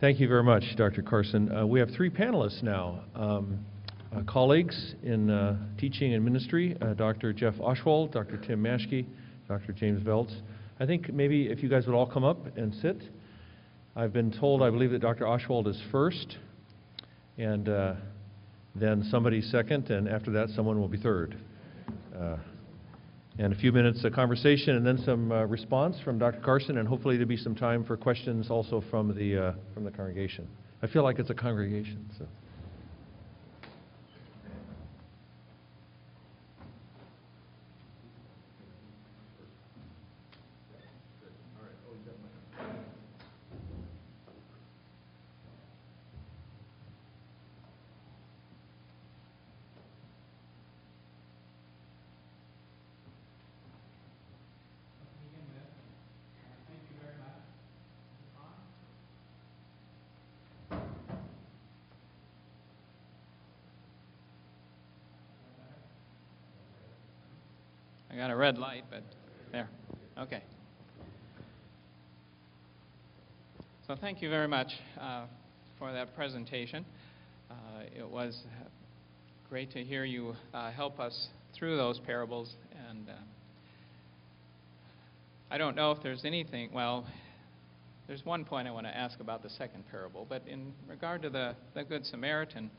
Thank you very much, Dr. Carson. Uh, we have three panelists now. Um, uh, colleagues in uh, teaching and ministry, uh, Dr. Jeff Oschwald, Dr. Tim Maschke, Dr. James Voelz. I think maybe if you guys would all come up and sit. I've been told, I believe that Dr. Oschwald is first, and uh, then somebody second, and after that, someone will be third. And a few minutes of conversation, and then some uh, response from Dr. Carson, and hopefully there'll be some time for questions also from the uh, from the congregation. I feel like it's a congregation, so. Got a red light, but there. Okay. So thank you very much uh, for that presentation. Uh, it was great to hear you uh, help us through those parables. And uh, I don't know if there's anything, well, there's one point I want to ask about the second parable, but in regard to the, the Good Samaritan,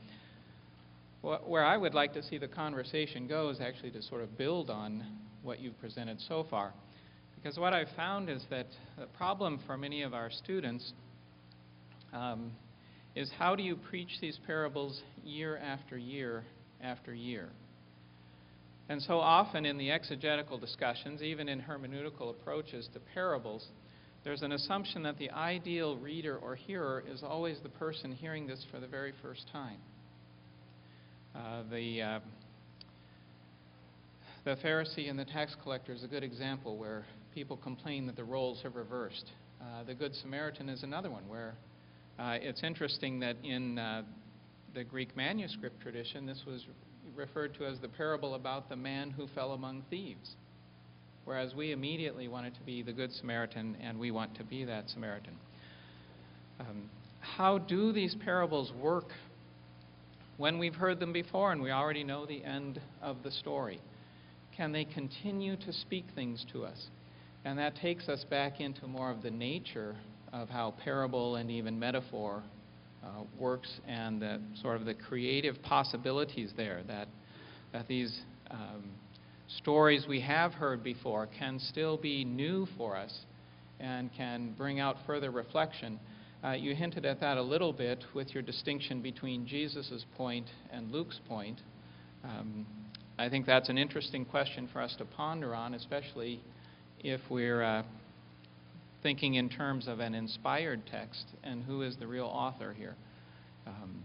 wh- where I would like to see the conversation go is actually to sort of build on what you've presented so far. Because what I've found is that the problem for many of our students um, is how do you preach these parables year after year after year? And so often in the exegetical discussions, even in hermeneutical approaches to parables, there's an assumption that the ideal reader or hearer is always the person hearing this for the very first time. Uh, the, uh, the Pharisee and the tax collector is a good example where people complain that the roles have reversed. Uh, the Good Samaritan is another one where uh, it's interesting that in uh, the Greek manuscript tradition, this was referred to as the parable about the man who fell among thieves. Whereas we immediately want it to be the Good Samaritan, and we want to be that Samaritan. Um, how do these parables work when we've heard them before and we already know the end of the story? Can they continue to speak things to us? And that takes us back into more of the nature of how parable and even metaphor uh, works and the sort of the creative possibilities there that, that these um, stories we have heard before can still be new for us and can bring out further reflection. Uh, you hinted at that a little bit with your distinction between Jesus' point and Luke's point. Um, I think that's an interesting question for us to ponder on, especially if we're uh, thinking in terms of an inspired text and who is the real author here. Um,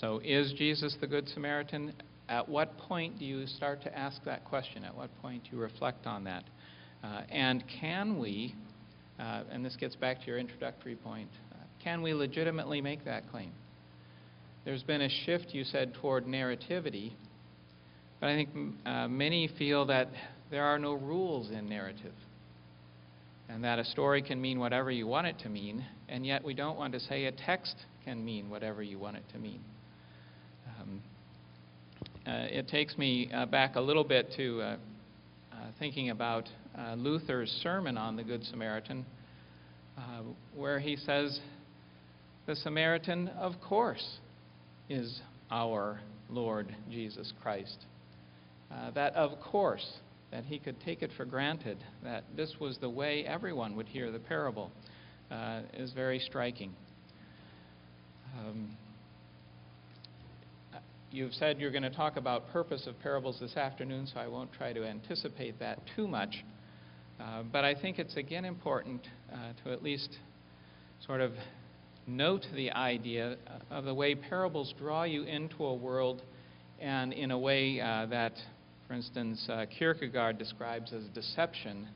so, is Jesus the Good Samaritan? At what point do you start to ask that question? At what point do you reflect on that? Uh, and can we, uh, and this gets back to your introductory point, uh, can we legitimately make that claim? There's been a shift, you said, toward narrativity, but I think uh, many feel that there are no rules in narrative and that a story can mean whatever you want it to mean, and yet we don't want to say a text can mean whatever you want it to mean. Um, uh, it takes me uh, back a little bit to uh, uh thinking about uh, Luther's sermon on the Good Samaritan, uh, where he says, The Samaritan, of course, is our Lord Jesus Christ. That, of course, that he could take it for granted that this was the way everyone would hear the parable uh, is very striking. Um, you've said you're going to talk about purpose of parables this afternoon, so I won't try to anticipate that too much. Uh, but I think it's again important uh, to at least sort of note the idea of the way parables draw you into a world and in a way uh, that for instance, uh, Kierkegaard describes as deception.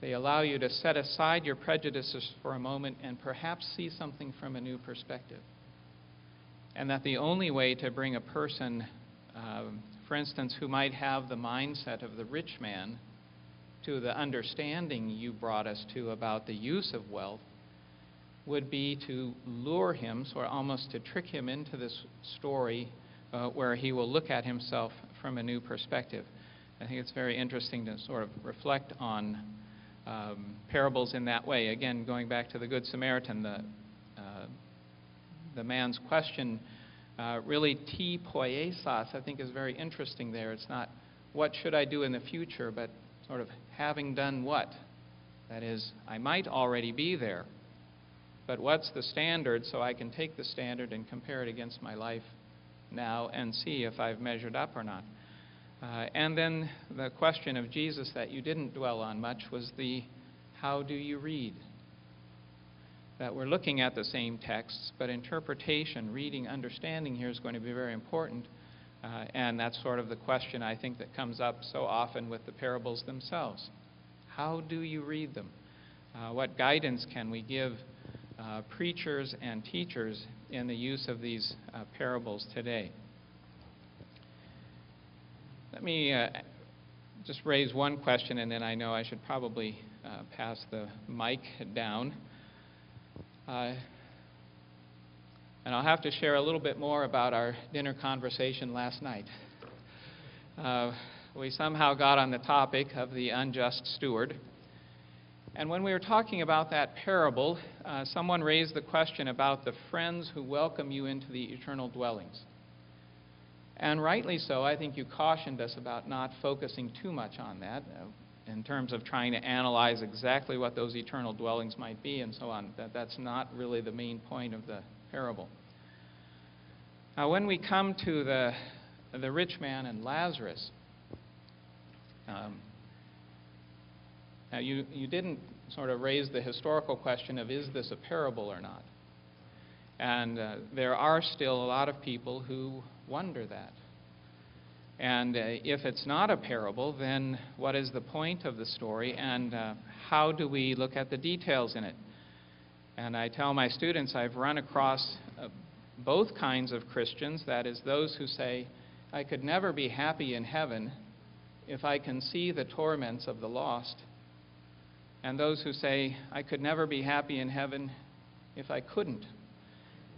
They allow you to set aside your prejudices for a moment and perhaps see something from a new perspective. And that the only way to bring a person, uh, for instance, who might have the mindset of the rich man, to the understanding you brought us to about the use of wealth would be to lure him, so almost to trick him into this story uh, where he will look at himself from a new perspective. I think it's very interesting to sort of reflect on um, parables in that way. Again, going back to the Good Samaritan, the, uh, the man's question, uh, really, ti poiesas, I think is very interesting there. It's not what should I do in the future, but sort of having done what? That is, I might already be there, but what's the standard so I can take the standard and compare it against my life now and see if I've measured up or not? Uh, and then the question of Jesus that you didn't dwell on much was the how do you read? That we're looking at the same texts, but interpretation, reading, understanding here is going to be very important. Uh, and that's sort of the question I think that comes up so often with the parables themselves. How do you read them? Uh, what guidance can we give uh, preachers and teachers in the use of these uh, parables today? Let me uh, just raise one question, and then I know I should probably uh, pass the mic down. Uh, and I'll have to share a little bit more about our dinner conversation last night. Uh, we somehow got on the topic of the unjust steward. And when we were talking about that parable, uh, someone raised the question about the friends who welcome you into the eternal dwellings. And rightly so, I think you cautioned us about not focusing too much on that uh, in terms of trying to analyze exactly what those eternal dwellings might be and so on. That, that's not really the main point of the parable. Now, when we come to the, the rich man and Lazarus, um, now you, you didn't sort of raise the historical question of is this a parable or not? And uh, there are still a lot of people who wonder that. And uh, if it's not a parable, then what is the point of the story and uh, how do we look at the details in it? And I tell my students I've run across uh, both kinds of Christians that is, those who say, I could never be happy in heaven if I can see the torments of the lost, and those who say, I could never be happy in heaven if I couldn't.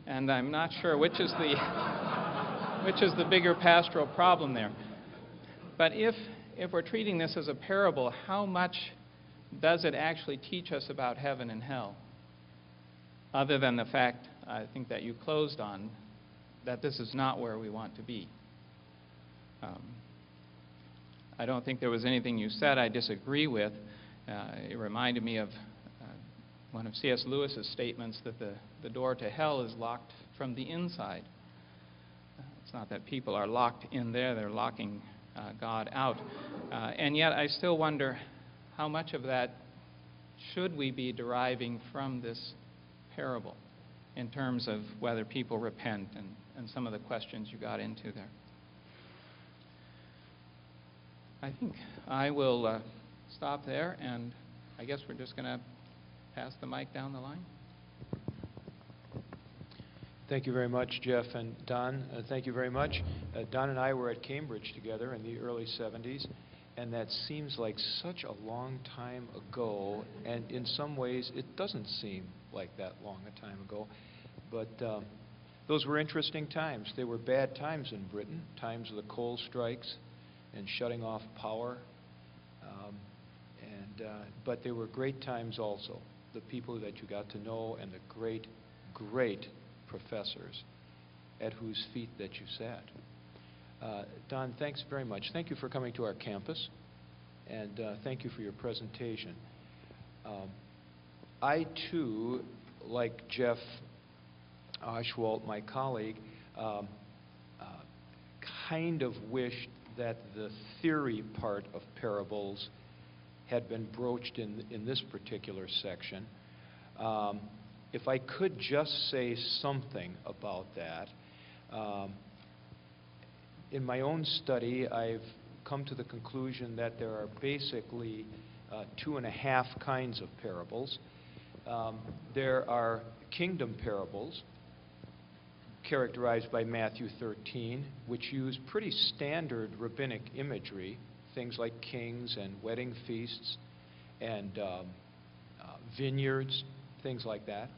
And I'm not sure which is the, which is the bigger pastoral problem there. But if, if we're treating this as a parable, how much does it actually teach us about heaven and hell? other than the fact I think that you closed on that this is not where we want to be. Um, I don't think there was anything you said I disagree with. Uh, it reminded me of uh, one of C.S. Lewis's statements that the, the door to hell is locked from the inside. Uh, it's not that people are locked in there, they're locking uh, God out. Uh, and yet, I still wonder how much of that should we be deriving from this parable in terms of whether people repent and, and some of the questions you got into there. I think I will uh, stop there, and I guess we're just going to pass the mic down the line. Thank you very much, Jeff and Don. Uh, thank you very much. Uh, Don and I were at Cambridge together in the early 70s, and that seems like such a long time ago, and in some ways it doesn't seem like that long a time ago. But um, those were interesting times. They were bad times in Britain, times of the coal strikes and shutting off power. Uh, but they were great times also. The people that you got to know and the great, great professors at whose feet that you sat. Uh, Don, thanks very much. Thank you for coming to our campus, and uh, thank you for your presentation. Um, I too, like Jeff Oschwald, my colleague, um, uh, kind of wished that the theory part of parables had been broached in, in this particular section. Um, if I could just say something about that, um, in my own study, I've come to the conclusion that there are basically uh, two and a half kinds of parables. Um, there are kingdom parables, characterized by Matthew 13, which use pretty standard rabbinic imagery, things like kings and wedding feasts and um, uh, vineyards, things like that.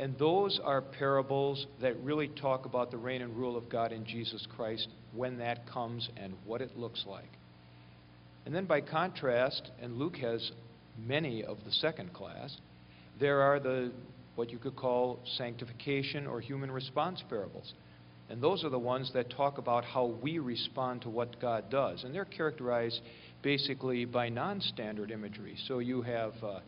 And those are parables that really talk about the reign and rule of God in Jesus Christ when that comes and what it looks like. And then by contrast, and Luke has many of the second class, there are the what you could call sanctification or human response parables. And those are the ones that talk about how we respond to what God does. And they're characterized basically by non standard imagery. So you have. Uh,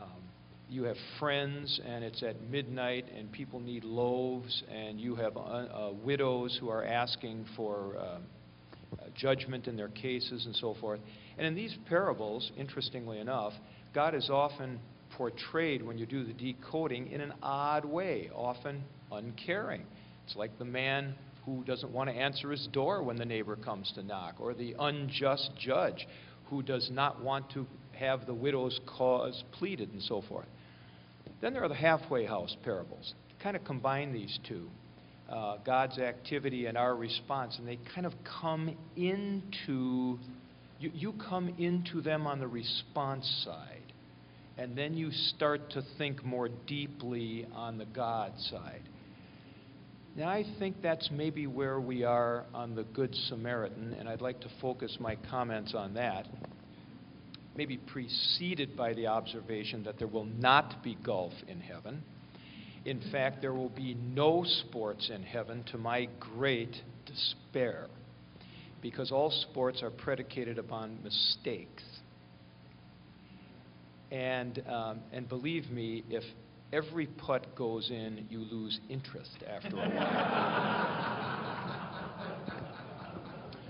um, you have friends, and it's at midnight, and people need loaves, and you have uh, uh, widows who are asking for uh, judgment in their cases, and so forth. And in these parables, interestingly enough, God is often portrayed, when you do the decoding, in an odd way, often uncaring. It's like the man who doesn't want to answer his door when the neighbor comes to knock, or the unjust judge who does not want to have the widow's cause pleaded, and so forth. Then there are the halfway house parables. Kind of combine these two uh, God's activity and our response, and they kind of come into, you, you come into them on the response side, and then you start to think more deeply on the God side. Now, I think that's maybe where we are on the Good Samaritan, and I'd like to focus my comments on that. Maybe preceded by the observation that there will not be golf in heaven. In fact, there will be no sports in heaven to my great despair, because all sports are predicated upon mistakes. And, um, and believe me, if every putt goes in, you lose interest after a while.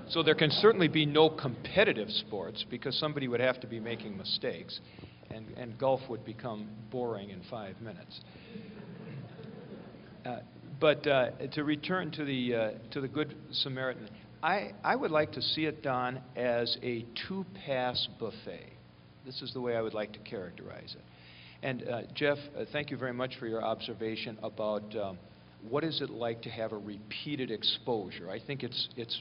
so there can certainly be no competitive sports because somebody would have to be making mistakes, and, and golf would become boring in five minutes. Uh, but uh, to return to the, uh, to the Good Samaritan, I, I would like to see it done as a two pass buffet. This is the way I would like to characterize it. And uh, Jeff, uh, thank you very much for your observation about um, what is it like to have a repeated exposure. I think it's, it's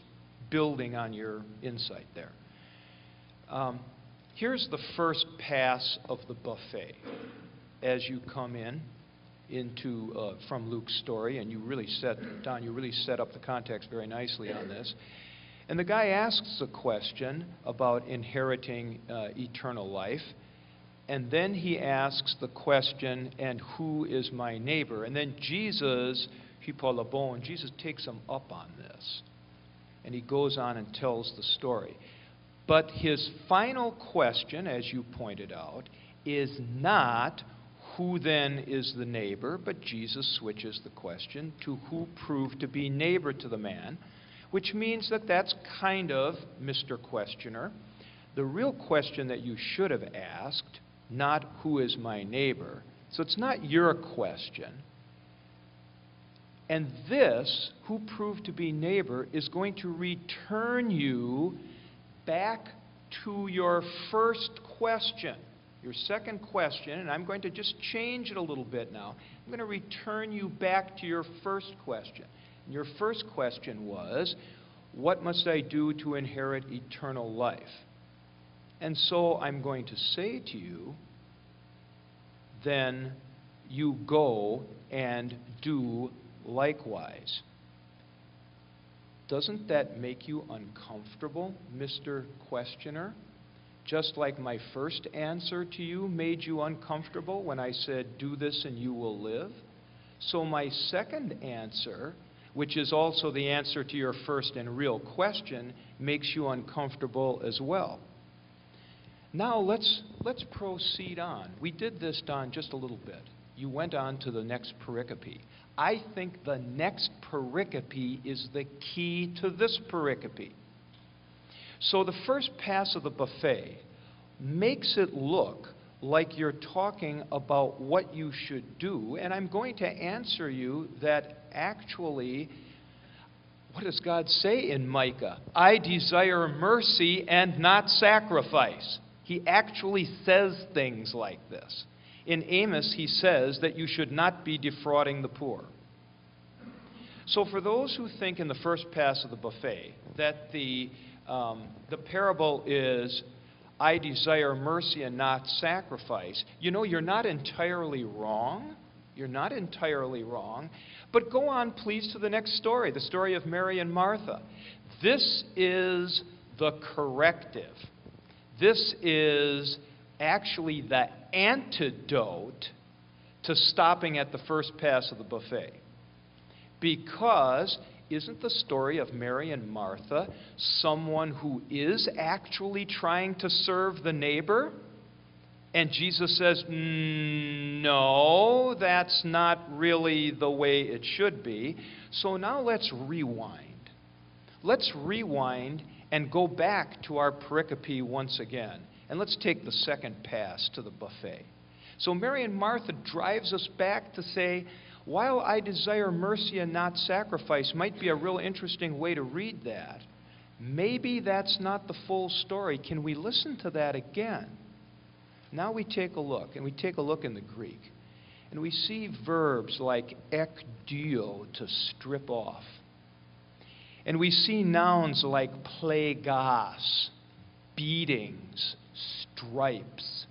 building on your insight there. Um, here's the first pass of the buffet as you come in into uh, from Luke's story, and you really set Don, you really set up the context very nicely on this. And the guy asks a question about inheriting uh, eternal life, and then he asks the question, "And who is my neighbor?" And then Jesus, he bon, Jesus takes him up on this, and he goes on and tells the story. But his final question, as you pointed out, is not who then is the neighbor? But Jesus switches the question to who proved to be neighbor to the man, which means that that's kind of Mr. Questioner. The real question that you should have asked, not who is my neighbor. So it's not your question. And this, who proved to be neighbor, is going to return you back to your first question your second question, and I'm going to just change it a little bit now. I'm going to return you back to your first question. And your first question was, What must I do to inherit eternal life? And so I'm going to say to you, then you go and do likewise. Doesn't that make you uncomfortable, Mr. Questioner? just like my first answer to you made you uncomfortable when I said, Do this and you will live. So, my second answer, which is also the answer to your first and real question, makes you uncomfortable as well. Now, let's, let's proceed on. We did this, Don, just a little bit. You went on to the next pericope. I think the next pericope is the key to this pericope. So the first pass of the buffet makes it look like you're talking about what you should do, and I'm going to answer you that actually, what does God say in Micah? I desire mercy and not sacrifice. He actually says things like this. In Amos, he says that you should not be defrauding the poor. So, for those who think in the first pass of the buffet that the um, the parable is, I desire mercy and not sacrifice. You know, you're not entirely wrong. You're not entirely wrong. But go on, please, to the next story the story of Mary and Martha. This is the corrective. This is actually the antidote to stopping at the first pass of the buffet. Because isn't the story of Mary and Martha someone who is actually trying to serve the neighbor? And Jesus says, "Mm, No, that's not really the way it should be. So now let's rewind. Let's rewind and go back to our pericope once again. And let's take the second pass to the buffet. So Mary and Martha drives us back to say, while I desire mercy and not sacrifice might be a real interesting way to read that. Maybe that's not the full story. Can we listen to that again? Now we take a look, and we take a look in the Greek, and we see verbs like ekdio, to strip off. And we see nouns like plagos, beatings, stripes.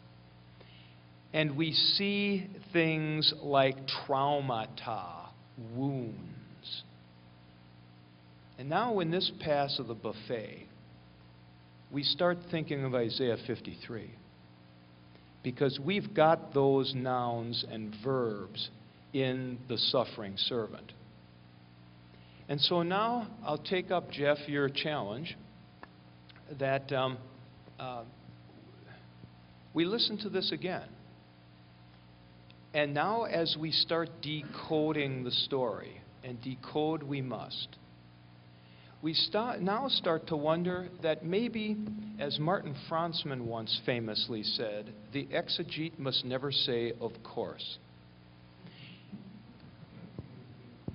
And we see things like traumata, wounds. And now, in this pass of the buffet, we start thinking of Isaiah 53. Because we've got those nouns and verbs in the suffering servant. And so now I'll take up, Jeff, your challenge that um, uh, we listen to this again. And now, as we start decoding the story, and decode we must, we start, now start to wonder that maybe, as Martin Franzmann once famously said, the exegete must never say, of course.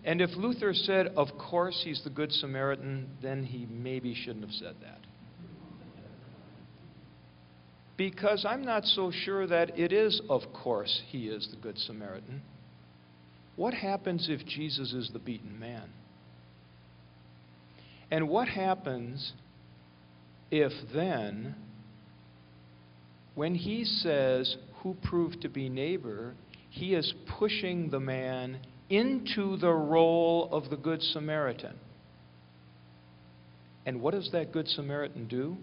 And if Luther said, of course, he's the Good Samaritan, then he maybe shouldn't have said that because I'm not so sure that it is, of course, he is the Good Samaritan. What happens if Jesus is the beaten man? And what happens if then, when he says, Who proved to be neighbor, he is pushing the man into the role of the Good Samaritan? And what does that Good Samaritan do?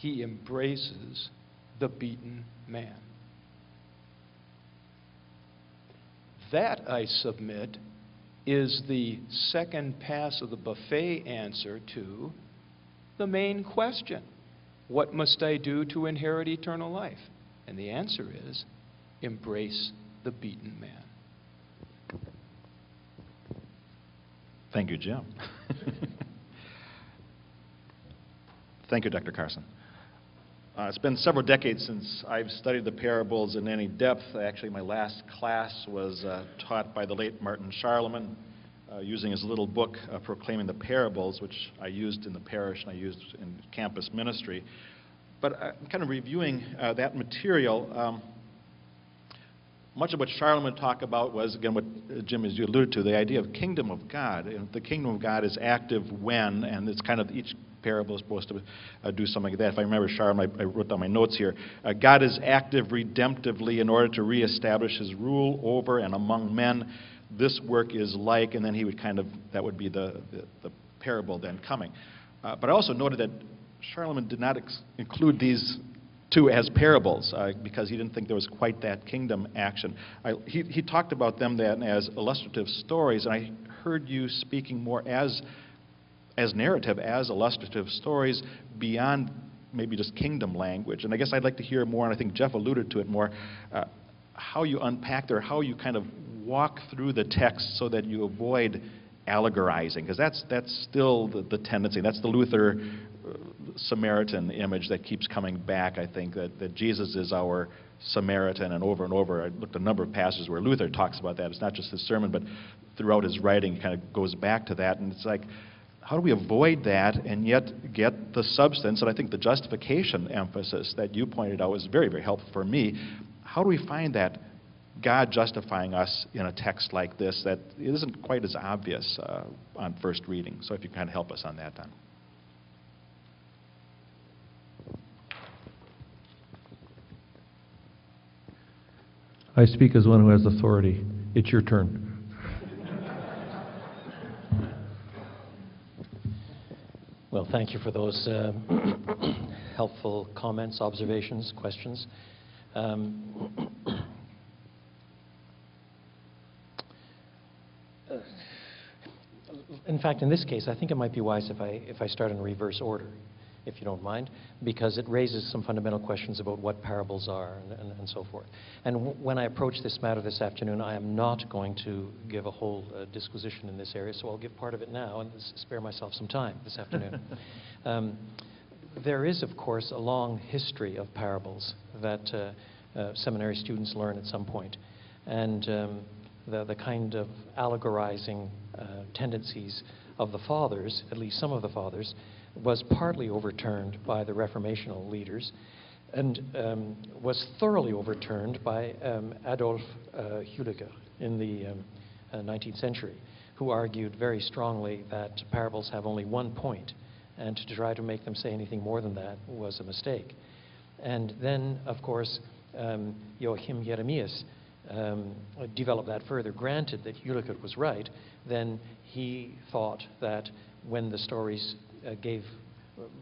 he embraces the beaten man. That, I submit, is the second pass of the buffet answer to the main question What must I do to inherit eternal life? And the answer is embrace the beaten man. Thank you, Jim. Thank you, Dr. Carson. Uh, it's been several decades since I've studied the parables in any depth. Actually, my last class was uh, taught by the late Martin Scharlemann uh, using his little book, uh, Proclaiming the Parables, which I used in the parish and I used in campus ministry. But I'm kind of reviewing uh, that material. Um, much of what Scharlemann talked about was, again, what uh, Jim, as you alluded to, the idea of kingdom of God. The kingdom of God is active when, and it's kind of each parable is supposed to uh, do something like that. If I remember, Scharlemann, I, I wrote down my notes here. Uh, God is active redemptively in order to reestablish his rule over and among men. This work is like, and then he would kind of, that would be the, the, the parable then coming. Uh, but I also noted that Scharlemann did not include these two as parables uh, because he didn't think there was quite that kingdom action. I, he, he talked about them then as illustrative stories, and I heard you speaking more as, as narrative, as illustrative stories beyond maybe just kingdom language. And I guess I'd like to hear more, and I think Jeff alluded to it more, uh, how you unpack there, how you kind of walk through the text so that you avoid allegorizing, because that's, that's still the, the tendency. That's the Luther Samaritan image that keeps coming back, I think, that, that Jesus is our Samaritan, and over and over. I looked at a number of passages where Luther talks about that. It's not just his sermon, but throughout his writing, kind of goes back to that. And it's like, how do we avoid that and yet get the substance? And I think the justification emphasis that you pointed out was very, very helpful for me. How do we find that God justifying us in a text like this that isn't quite as obvious uh, on first reading? So if you can kind of help us on that, Don. I speak as one who has authority. it's your turn. Well, thank you for those uh, helpful comments, observations, questions. Um, uh, in fact, in this case, I think it might be wise if I, if I start in reverse order, if you don't mind, because it raises some fundamental questions about what parables are and, and, and so forth. And w- when I approach this matter this afternoon, I am not going to give a whole uh, disquisition in this area, so I'll give part of it now and spare myself some time this afternoon. um, there is, of course, a long history of parables that uh, uh, seminary students learn at some point. And um, the, the kind of allegorizing uh, tendencies of the fathers, at least some of the fathers, was partly overturned by the Reformational leaders and um, was thoroughly overturned by um, Adolf uh, Jülicher in the um, uh, 19th century, who argued very strongly that parables have only one point, and to try to make them say anything more than that was a mistake. And then, of course, um, Joachim Jeremias um, developed that further. Granted that Jülicher was right, then he thought that when the stories uh, gave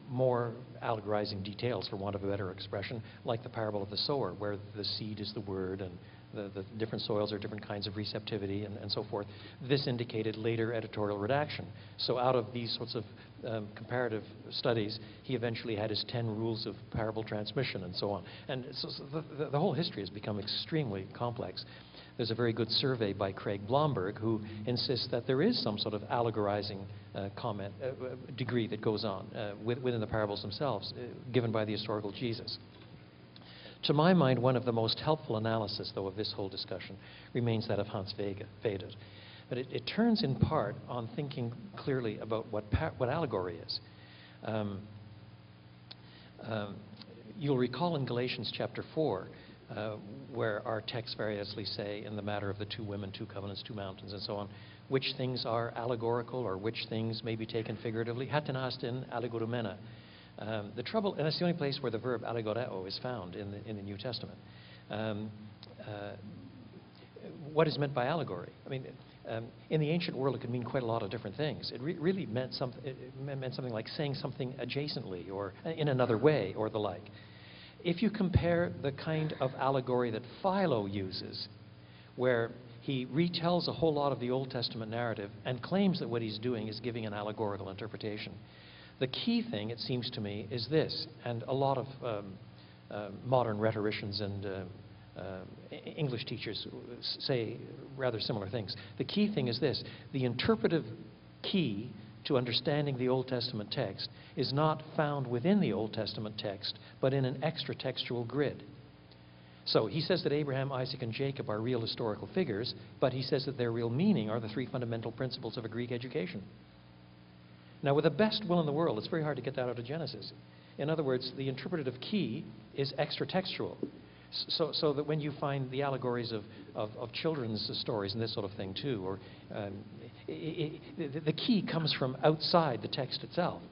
more allegorizing details, for want of a better expression, like the parable of the sower, where the seed is the word and the, the different soils are different kinds of receptivity and, and so forth. This indicated later editorial redaction. So out of these sorts of um, comparative studies, he eventually had his 10 rules of parable transmission and so on. And so, so the, the, the whole history has become extremely complex. There's a very good survey by Craig Blomberg who insists that there is some sort of allegorizing uh, comment uh, uh, degree that goes on uh, with, within the parables themselves, uh, given by the historical Jesus. To my mind, one of the most helpful analysis, though, of this whole discussion remains that of Hans Weder. But it, it turns in part on thinking clearly about what, what allegory is. Um, um, you'll recall in Galatians chapter 4, uh, where our texts variously say, in the matter of the two women, two covenants, two mountains, and so on, which things are allegorical or which things may be taken figuratively. Hatenastin allegorumena. Um, the trouble, and that's the only place where the verb allegoreo is found in the, in the New Testament. Um, uh, what is meant by allegory? I mean, um, in the ancient world, it could mean quite a lot of different things. It re- really meant, some, meant something like saying something adjacently or in another way or the like. If you compare the kind of allegory that Philo uses, where he retells a whole lot of the Old Testament narrative and claims that what he's doing is giving an allegorical interpretation, the key thing, it seems to me, is this, and a lot of um, uh, modern rhetoricians and uh, uh, English teachers say rather similar things. The key thing is this the interpretive key to understanding the Old Testament text is not found within the Old Testament text, but in an extra textual grid. So he says that Abraham, Isaac, and Jacob are real historical figures, but he says that their real meaning are the three fundamental principles of a Greek education. Now, with the best will in the world, it's very hard to get that out of Genesis. In other words, the interpretative key is extratextual. So, so that when you find the allegories of, of, of children's stories and this sort of thing too, or um, it, it, the, key comes from outside the text itself.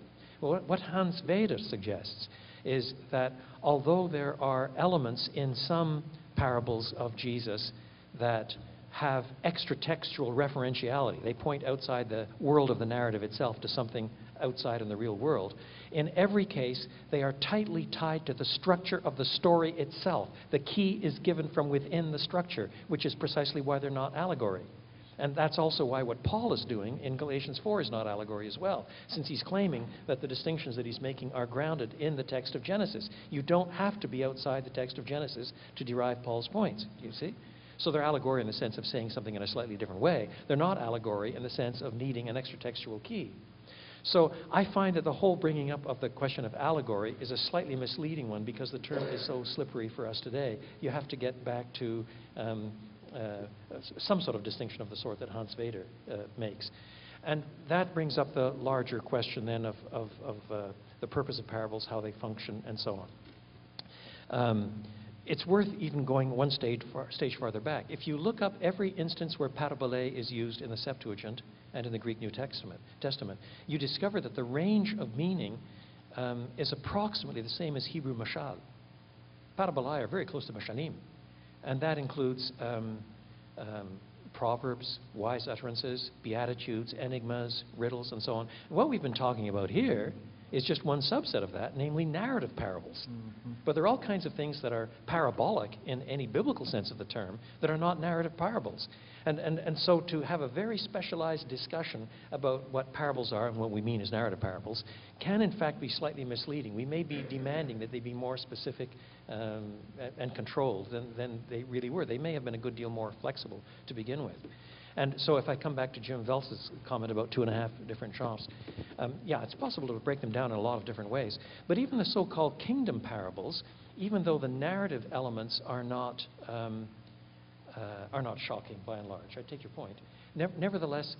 Well, what, Hans Weder suggests is that although there are elements in some parables of Jesus that have extra textual referentiality, they point outside the world of the narrative itself to something outside in the real world. In every case, they are tightly tied to the structure of the story itself. The key is given from within the structure, which is precisely why they're not allegory. And that's also why what Paul is doing in Galatians 4 is not allegory as well, since he's claiming that the distinctions that he's making are grounded in the text of Genesis. You don't have to be outside the text of Genesis to derive Paul's points, you see? So they're allegory in the sense of saying something in a slightly different way. They're not allegory in the sense of needing an extra textual key. So I find that the whole bringing up of the question of allegory is a slightly misleading one because the term is so slippery for us today. You have to get back to um, uh, some sort of distinction of the sort that Hans Weder uh, makes. And that brings up the larger question then of, of, of uh, the purpose of parables, how they function, and so on. Um, it's worth even going one stage, far, stage farther back. If you look up every instance where parabole is used in the Septuagint and in the Greek New Testament, Testament you discover that the range of meaning um, is approximately the same as Hebrew mashal. Parabolae are very close to mashalim, and that includes um, um, proverbs, wise utterances, beatitudes, enigmas, riddles, and so on. What we've been talking about here is just one subset of that, namely narrative parables. But there are all kinds of things that are parabolic in any biblical sense of the term that are not narrative parables. And, and, and so to have a very specialized discussion about what parables are and what we mean as narrative parables can in fact be slightly misleading. We may be demanding that they be more specific um, and controlled than, than they really were. They may have been a good deal more flexible to begin with. And so if I come back to Jim Voelz's comment about two and a half different shops, um, yeah, it's possible to break them down in a lot of different ways. But even the so-called kingdom parables, even though the narrative elements are not, um, uh, are not shocking by and large, I take your point. Nev- nevertheless,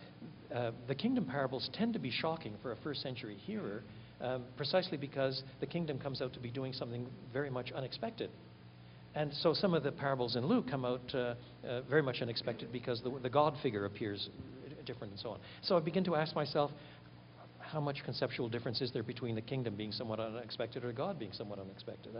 uh, the kingdom parables tend to be shocking for a first century hearer um, precisely because the kingdom comes out to be doing something very much unexpected. And so some of the parables in Luke come out uh, uh, very much unexpected because the, the God figure appears different and so on. So I begin to ask myself, how much conceptual difference is there between the kingdom being somewhat unexpected or God being somewhat unexpected?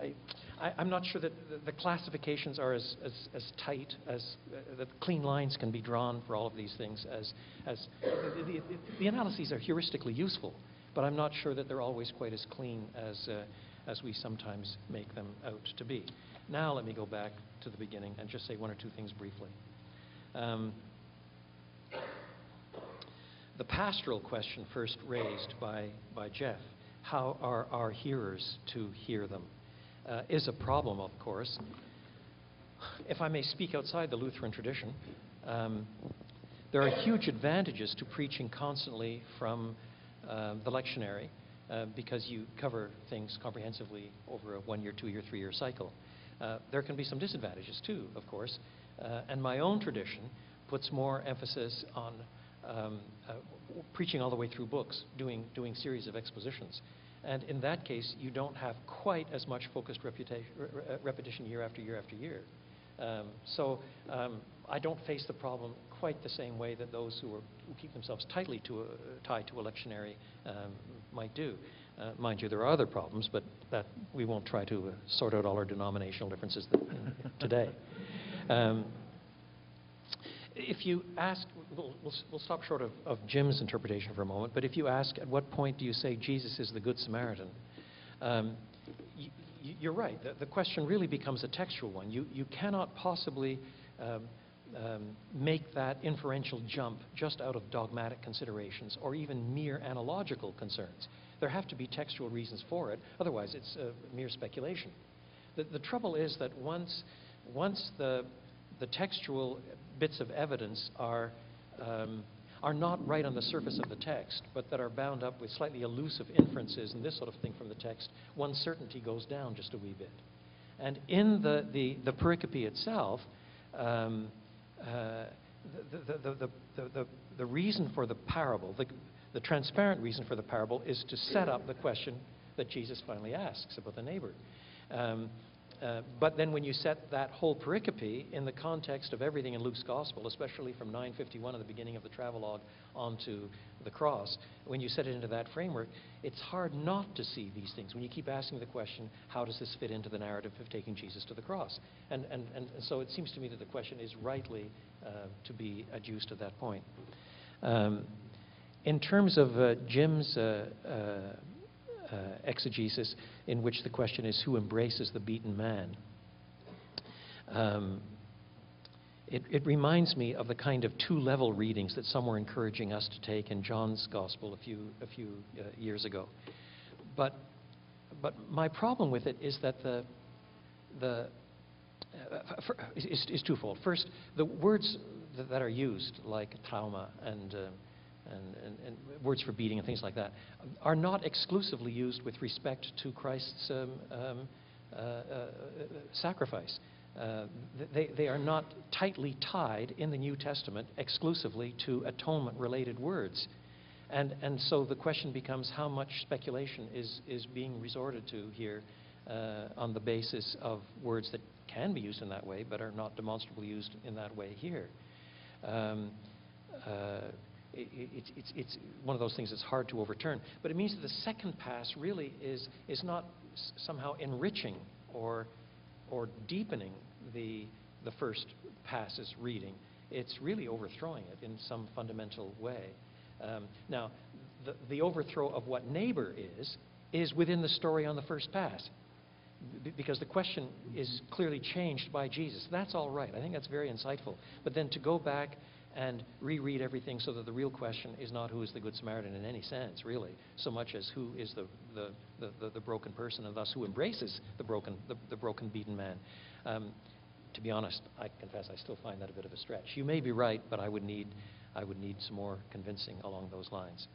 I, I'm not sure that the, the classifications are as, as, as tight, as uh, that clean lines can be drawn for all of these things as, as the, the, the analyses are heuristically useful, but I'm not sure that they're always quite as clean as, uh, as we sometimes make them out to be. Now let me go back to the beginning and just say one or two things briefly. Um, the pastoral question first raised by, by Jeff, how are our hearers to hear them, uh, is a problem, of course. If I may speak outside the Lutheran tradition, um, there are huge advantages to preaching constantly from uh, the lectionary uh, because you cover things comprehensively over a one year, two year, three year cycle. Uh, there can be some disadvantages too, of course. Uh, and my own tradition puts more emphasis on um, uh, preaching all the way through books, doing, doing series of expositions. And in that case, you don't have quite as much focused repetition year after year after year. Um, so um, I don't face the problem quite the same way that those who, are, who keep themselves tightly to a, tied to electionary um, might do. Uh, mind you, there are other problems, but that we won't try to uh, sort out all our denominational differences today. Um, if you ask, we'll, we'll, we'll stop short of, of Jim's interpretation for a moment, but if you ask, at what point do you say Jesus is the Good Samaritan? Um, you're right. The, the question really becomes a textual one. You, you cannot possibly um, um, make that inferential jump just out of dogmatic considerations or even mere analogical concerns. There have to be textual reasons for it, otherwise, it's uh, mere speculation. The, the trouble is that once, once the, the textual bits of evidence are, um, are not right on the surface of the text, but that are bound up with slightly elusive inferences and this sort of thing from the text, one's certainty goes down just a wee bit. And in the, the, the pericope itself, um, the, the, the, the, reason for the parable, the, the transparent reason for the parable, is to set up the question that Jesus finally asks about the neighbor. Um, uh, but then when you set that whole pericope in the context of everything in Luke's gospel, especially from 951 at the beginning of the travelogue onto the cross, when you set it into that framework, it's hard not to see these things. When you keep asking the question, how does this fit into the narrative of taking Jesus to the cross? And, and, and so it seems to me that the question is rightly uh, to be adduced at that point. Um, in terms of uh, Jim's uh, uh, uh, exegesis, in which the question is who embraces the beaten man. Um, it, it, reminds me of the kind of two-level readings that some were encouraging us to take in John's Gospel a few, a few uh, years ago. But, but my problem with it is that the, the uh, for, is, is, twofold. First, the words that, are used, like trauma and uh, and, and, and, words for beating and things like that, are not exclusively used with respect to Christ's um, um, uh, uh, sacrifice. Uh, they, they are not tightly tied in the New Testament exclusively to atonement related words. And, and so the question becomes how much speculation is, is being resorted to here uh, on the basis of words that can be used in that way but are not demonstrably used in that way here. Um, uh, it, it, it's, it's one of those things that's hard to overturn. But it means that the second pass really is, is not somehow enriching or, or deepening the, the first pass's reading. it's really overthrowing it in some fundamental way. Um, now, the, the overthrow of what neighbor is, is within the story on the first pass. Because the question is clearly changed by Jesus. That's all right. I think that's very insightful. But then to go back and reread everything so that the real question is not who is the Good Samaritan in any sense, really, so much as who is the, the, the, the, the broken person and thus who embraces the broken, the, the broken, beaten man. Um, to be honest, I confess I still find that a bit of a stretch. You may be right, but I would need, I would need some more convincing along those lines.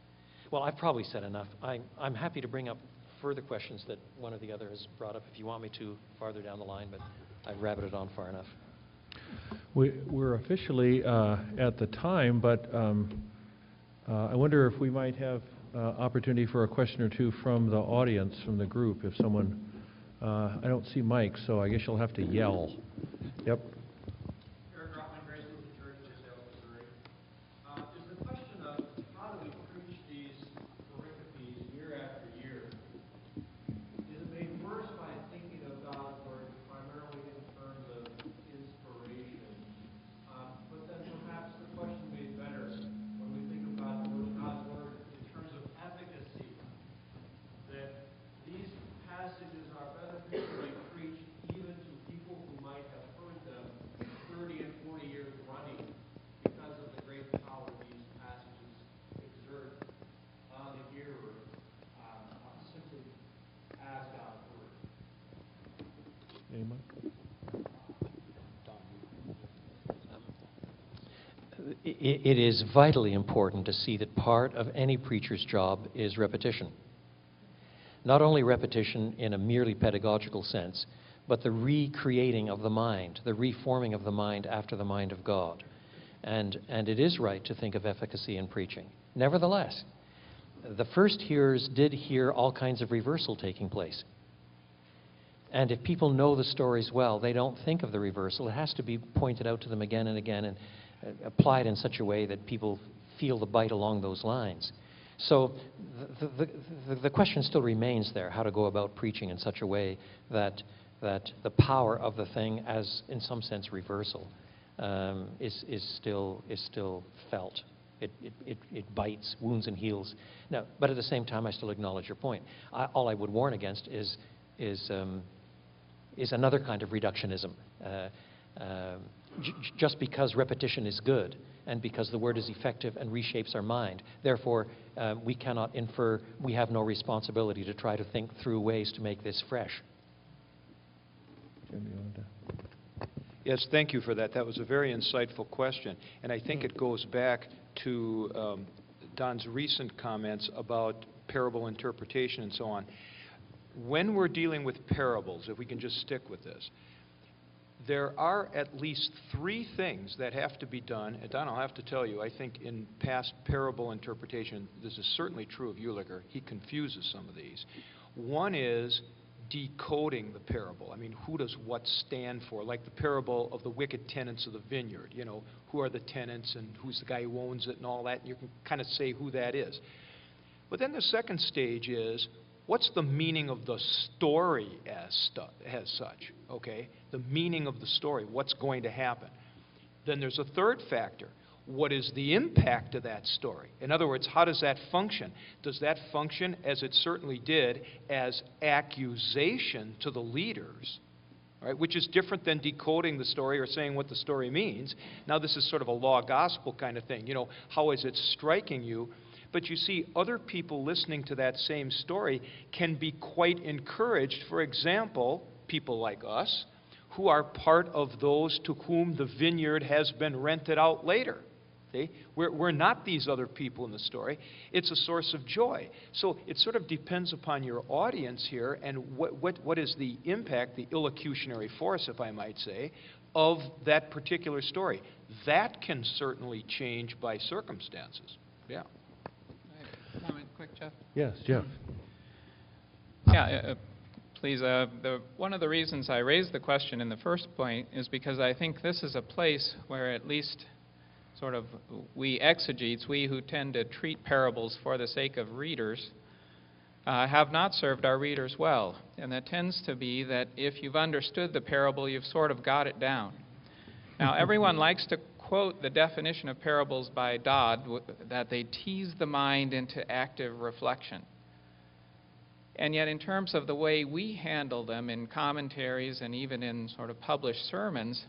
Well, I've probably said enough. I, I'm happy to bring up further questions that one or the other has brought up if you want me to farther down the line, but I've rabbited on far enough. We, we're officially uh, at the time, but um, uh, I wonder if we might have uh, opportunity for a question or two from the audience, from the group, if someone, uh, I don't see mic, so I guess you'll have to yell. Yep. Eric Rottman, Grace Lutheran Church, Tisdale, Missouri. Uh, is the question of how do we preach these pericopes year after year? Is it made worse by thinking of God's word primarily in terms of inspiration? Uh, but then perhaps the question made better when we think of God's word, God's word in terms of efficacy. That these passages are beneficially preached even to people who might have heard them 30 and 40 years running because of the great power these passages exert on the hearer um, uh, simply as God's word. Anyone? I- i- It is vitally important to see that part of any preacher's job is repetition. Not only repetition in a merely pedagogical sense, but the recreating of the mind, the reforming of the mind after the mind of God. And, and it is right to think of efficacy in preaching. Nevertheless, the first hearers did hear all kinds of reversal taking place. And if people know the stories well, they don't think of the reversal. It has to be pointed out to them again and again and applied in such a way that people feel the bite along those lines. So the, the, the, the question still remains there how to go about preaching in such a way that, that the power of the thing, as in some sense reversal, um, is, is, still, is still felt. It, it, it, it bites, wounds, and heals. Now, but at the same time, I still acknowledge your point. I, all I would warn against is, is um, is another kind of reductionism. Uh, um, just because repetition is good and because the word is effective and reshapes our mind, therefore, uh, we cannot infer we have no responsibility to try to think through ways to make this fresh. Jim, you wanted to- Yes, thank you for that. That was a very insightful question. And I think it goes back to um, Don's recent comments about parable interpretation and so on. When we're dealing with parables, if we can just stick with this, there are at least three things that have to be done. And Don, I'll have to tell you, I think in past parable interpretation, this is certainly true of Jülicher. He confuses some of these. One is decoding the parable. I mean, who does what stand for? Like the parable of the wicked tenants of the vineyard. You know, who are the tenants and who's the guy who owns it and all that. And you can kind of say who that is. But then the second stage is what's the meaning of the story as, stu- as such? Okay? The meaning of the story, what's going to happen. Then there's a third factor. What is the impact of that story? In other words, how does that function? Does that function, as it certainly did, as accusation to the leaders? Right, which is different than decoding the story or saying what the story means. Now, this is sort of a law gospel kind of thing. You know, how is it striking you? But you see, other people listening to that same story can be quite encouraged. For example, people like us, who are part of those to whom the vineyard has been rented out later. See? We're, we're not these other people in the story. It's a source of joy. So it sort of depends upon your audience here and what, what, what is the impact, the illocutionary force, if I might say, of that particular story. That can certainly change by circumstances. Yeah. Comment quick, Jeff? Yes, Jeff. Yeah, uh, uh, please. Uh, the, one of the reasons I raised the question in the first point is because I think this is a place where at least sort of we exegetes, we who tend to treat parables for the sake of readers, uh, have not served our readers well. And that tends to be that if you've understood the parable, you've sort of got it down. Now, everyone likes to quote the definition of parables by Dodd, that they tease the mind into active reflection. And yet, in terms of the way we handle them in commentaries and even in sort of published sermons,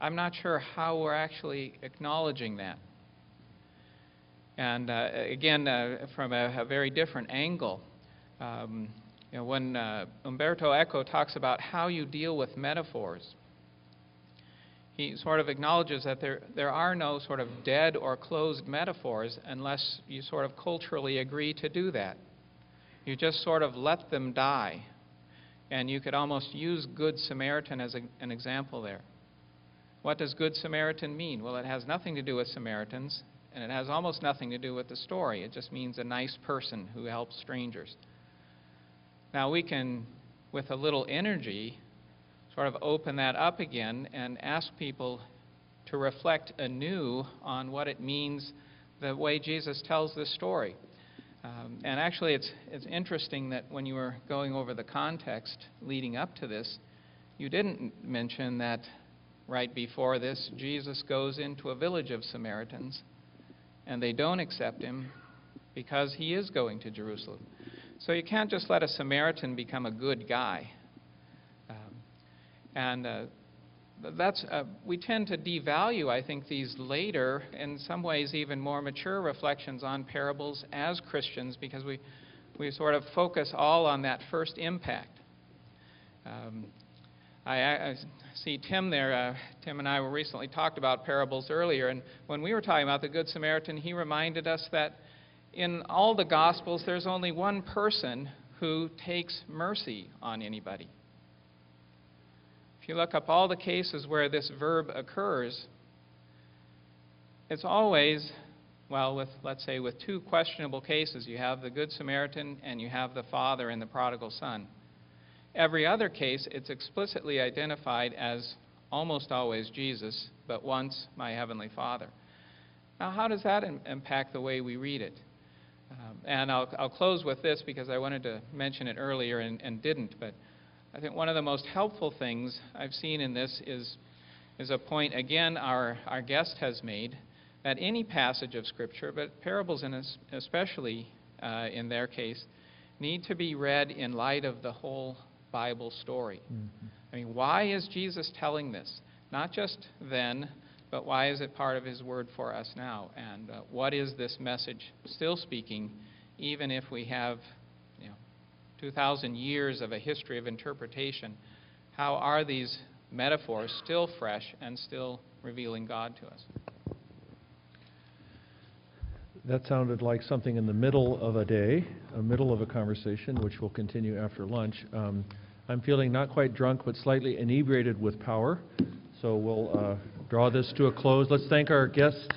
I'm not sure how we're actually acknowledging that. And uh, again, uh, from a, a very different angle, um, you know, when uh, Umberto Eco talks about how you deal with metaphors, he sort of acknowledges that there, there are no sort of dead or closed metaphors unless you sort of culturally agree to do that. You just sort of let them die. And you could almost use Good Samaritan as a, an example there. What does Good Samaritan mean? Well, it has nothing to do with Samaritans, and it has almost nothing to do with the story. It just means a nice person who helps strangers. Now, we can, with a little energy, sort of open that up again and ask people to reflect anew on what it means the way Jesus tells this story. Um, and actually, it's, it's interesting that when you were going over the context leading up to this, you didn't mention that right before this, Jesus goes into a village of Samaritans, and they don't accept him because he is going to Jerusalem. So you can't just let a Samaritan become a good guy. And uh, that's uh, we tend to devalue, I think, these later, in some ways, even more mature reflections on parables as Christians because we we sort of focus all on that first impact. Um, I, I see Tim there. Uh, Tim and I were recently talked about parables earlier, and when we were talking about the Good Samaritan, he reminded us that in all the Gospels, there's only one person who takes mercy on anybody. If you look up all the cases where this verb occurs, it's always, well, with, let's say, with two questionable cases. You have the Good Samaritan and you have the father and the prodigal son. Every other case, it's explicitly identified as almost always Jesus, but once my heavenly Father. Now, how does that Im- impact the way we read it? Um, and I'll, I'll close with this because I wanted to mention it earlier and, and didn't. But I think one of the most helpful things I've seen in this is, is a point, again, our, our guest has made that any passage of Scripture, but parables in es- especially uh, in their case, need to be read in light of the whole Bible story. I mean, why is Jesus telling this? Not just then, but why is it part of his word for us now? And uh, what is this message still speaking, even if we have, 2,000 years of a history of interpretation? How are these metaphors still fresh and still revealing God to us? That sounded like something in the middle of a day, a middle of a conversation, which will continue after lunch. Um, I'm feeling not quite drunk, but slightly inebriated with power. So we'll uh, draw this to a close. Let's thank our guest